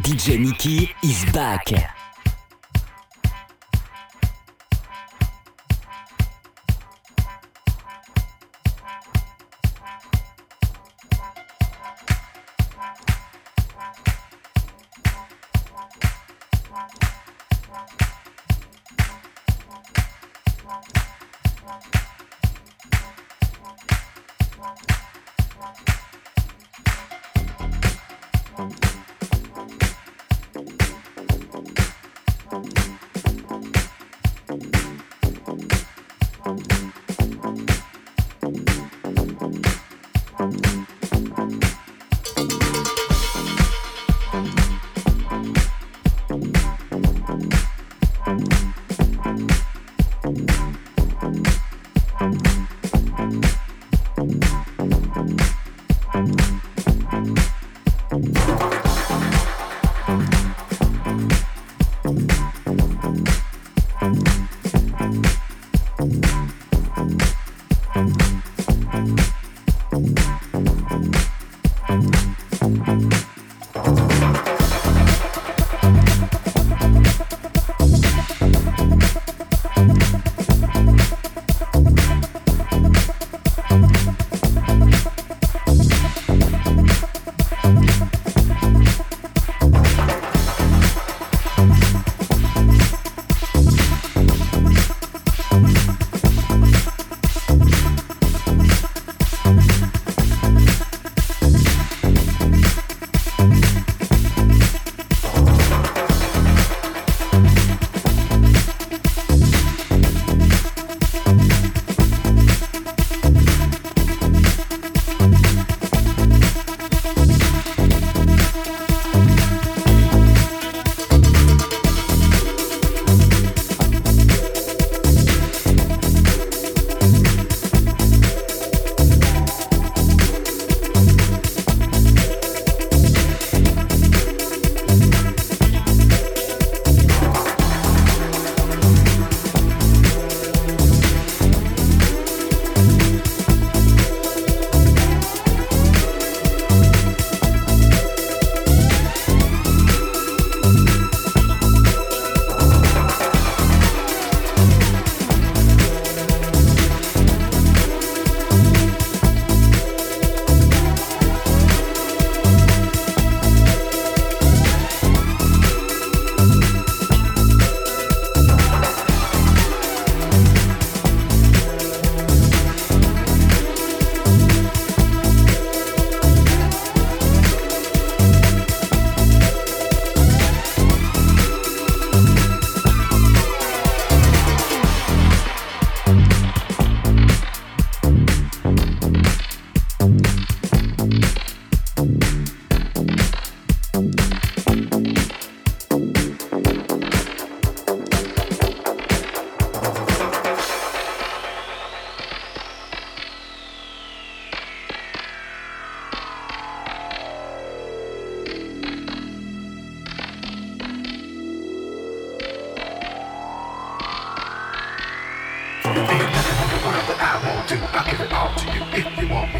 DJ Nicky is back.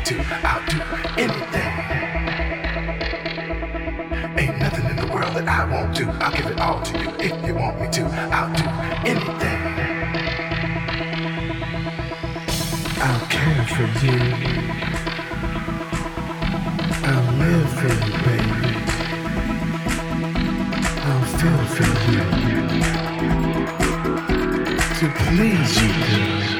I'll do anything. Ain't nothing in the world that I won't do. I'll give it all to you if you want me to. I'll do anything. I'll care for you. I'll live for you, baby. I'll feel for you. To please you, girl.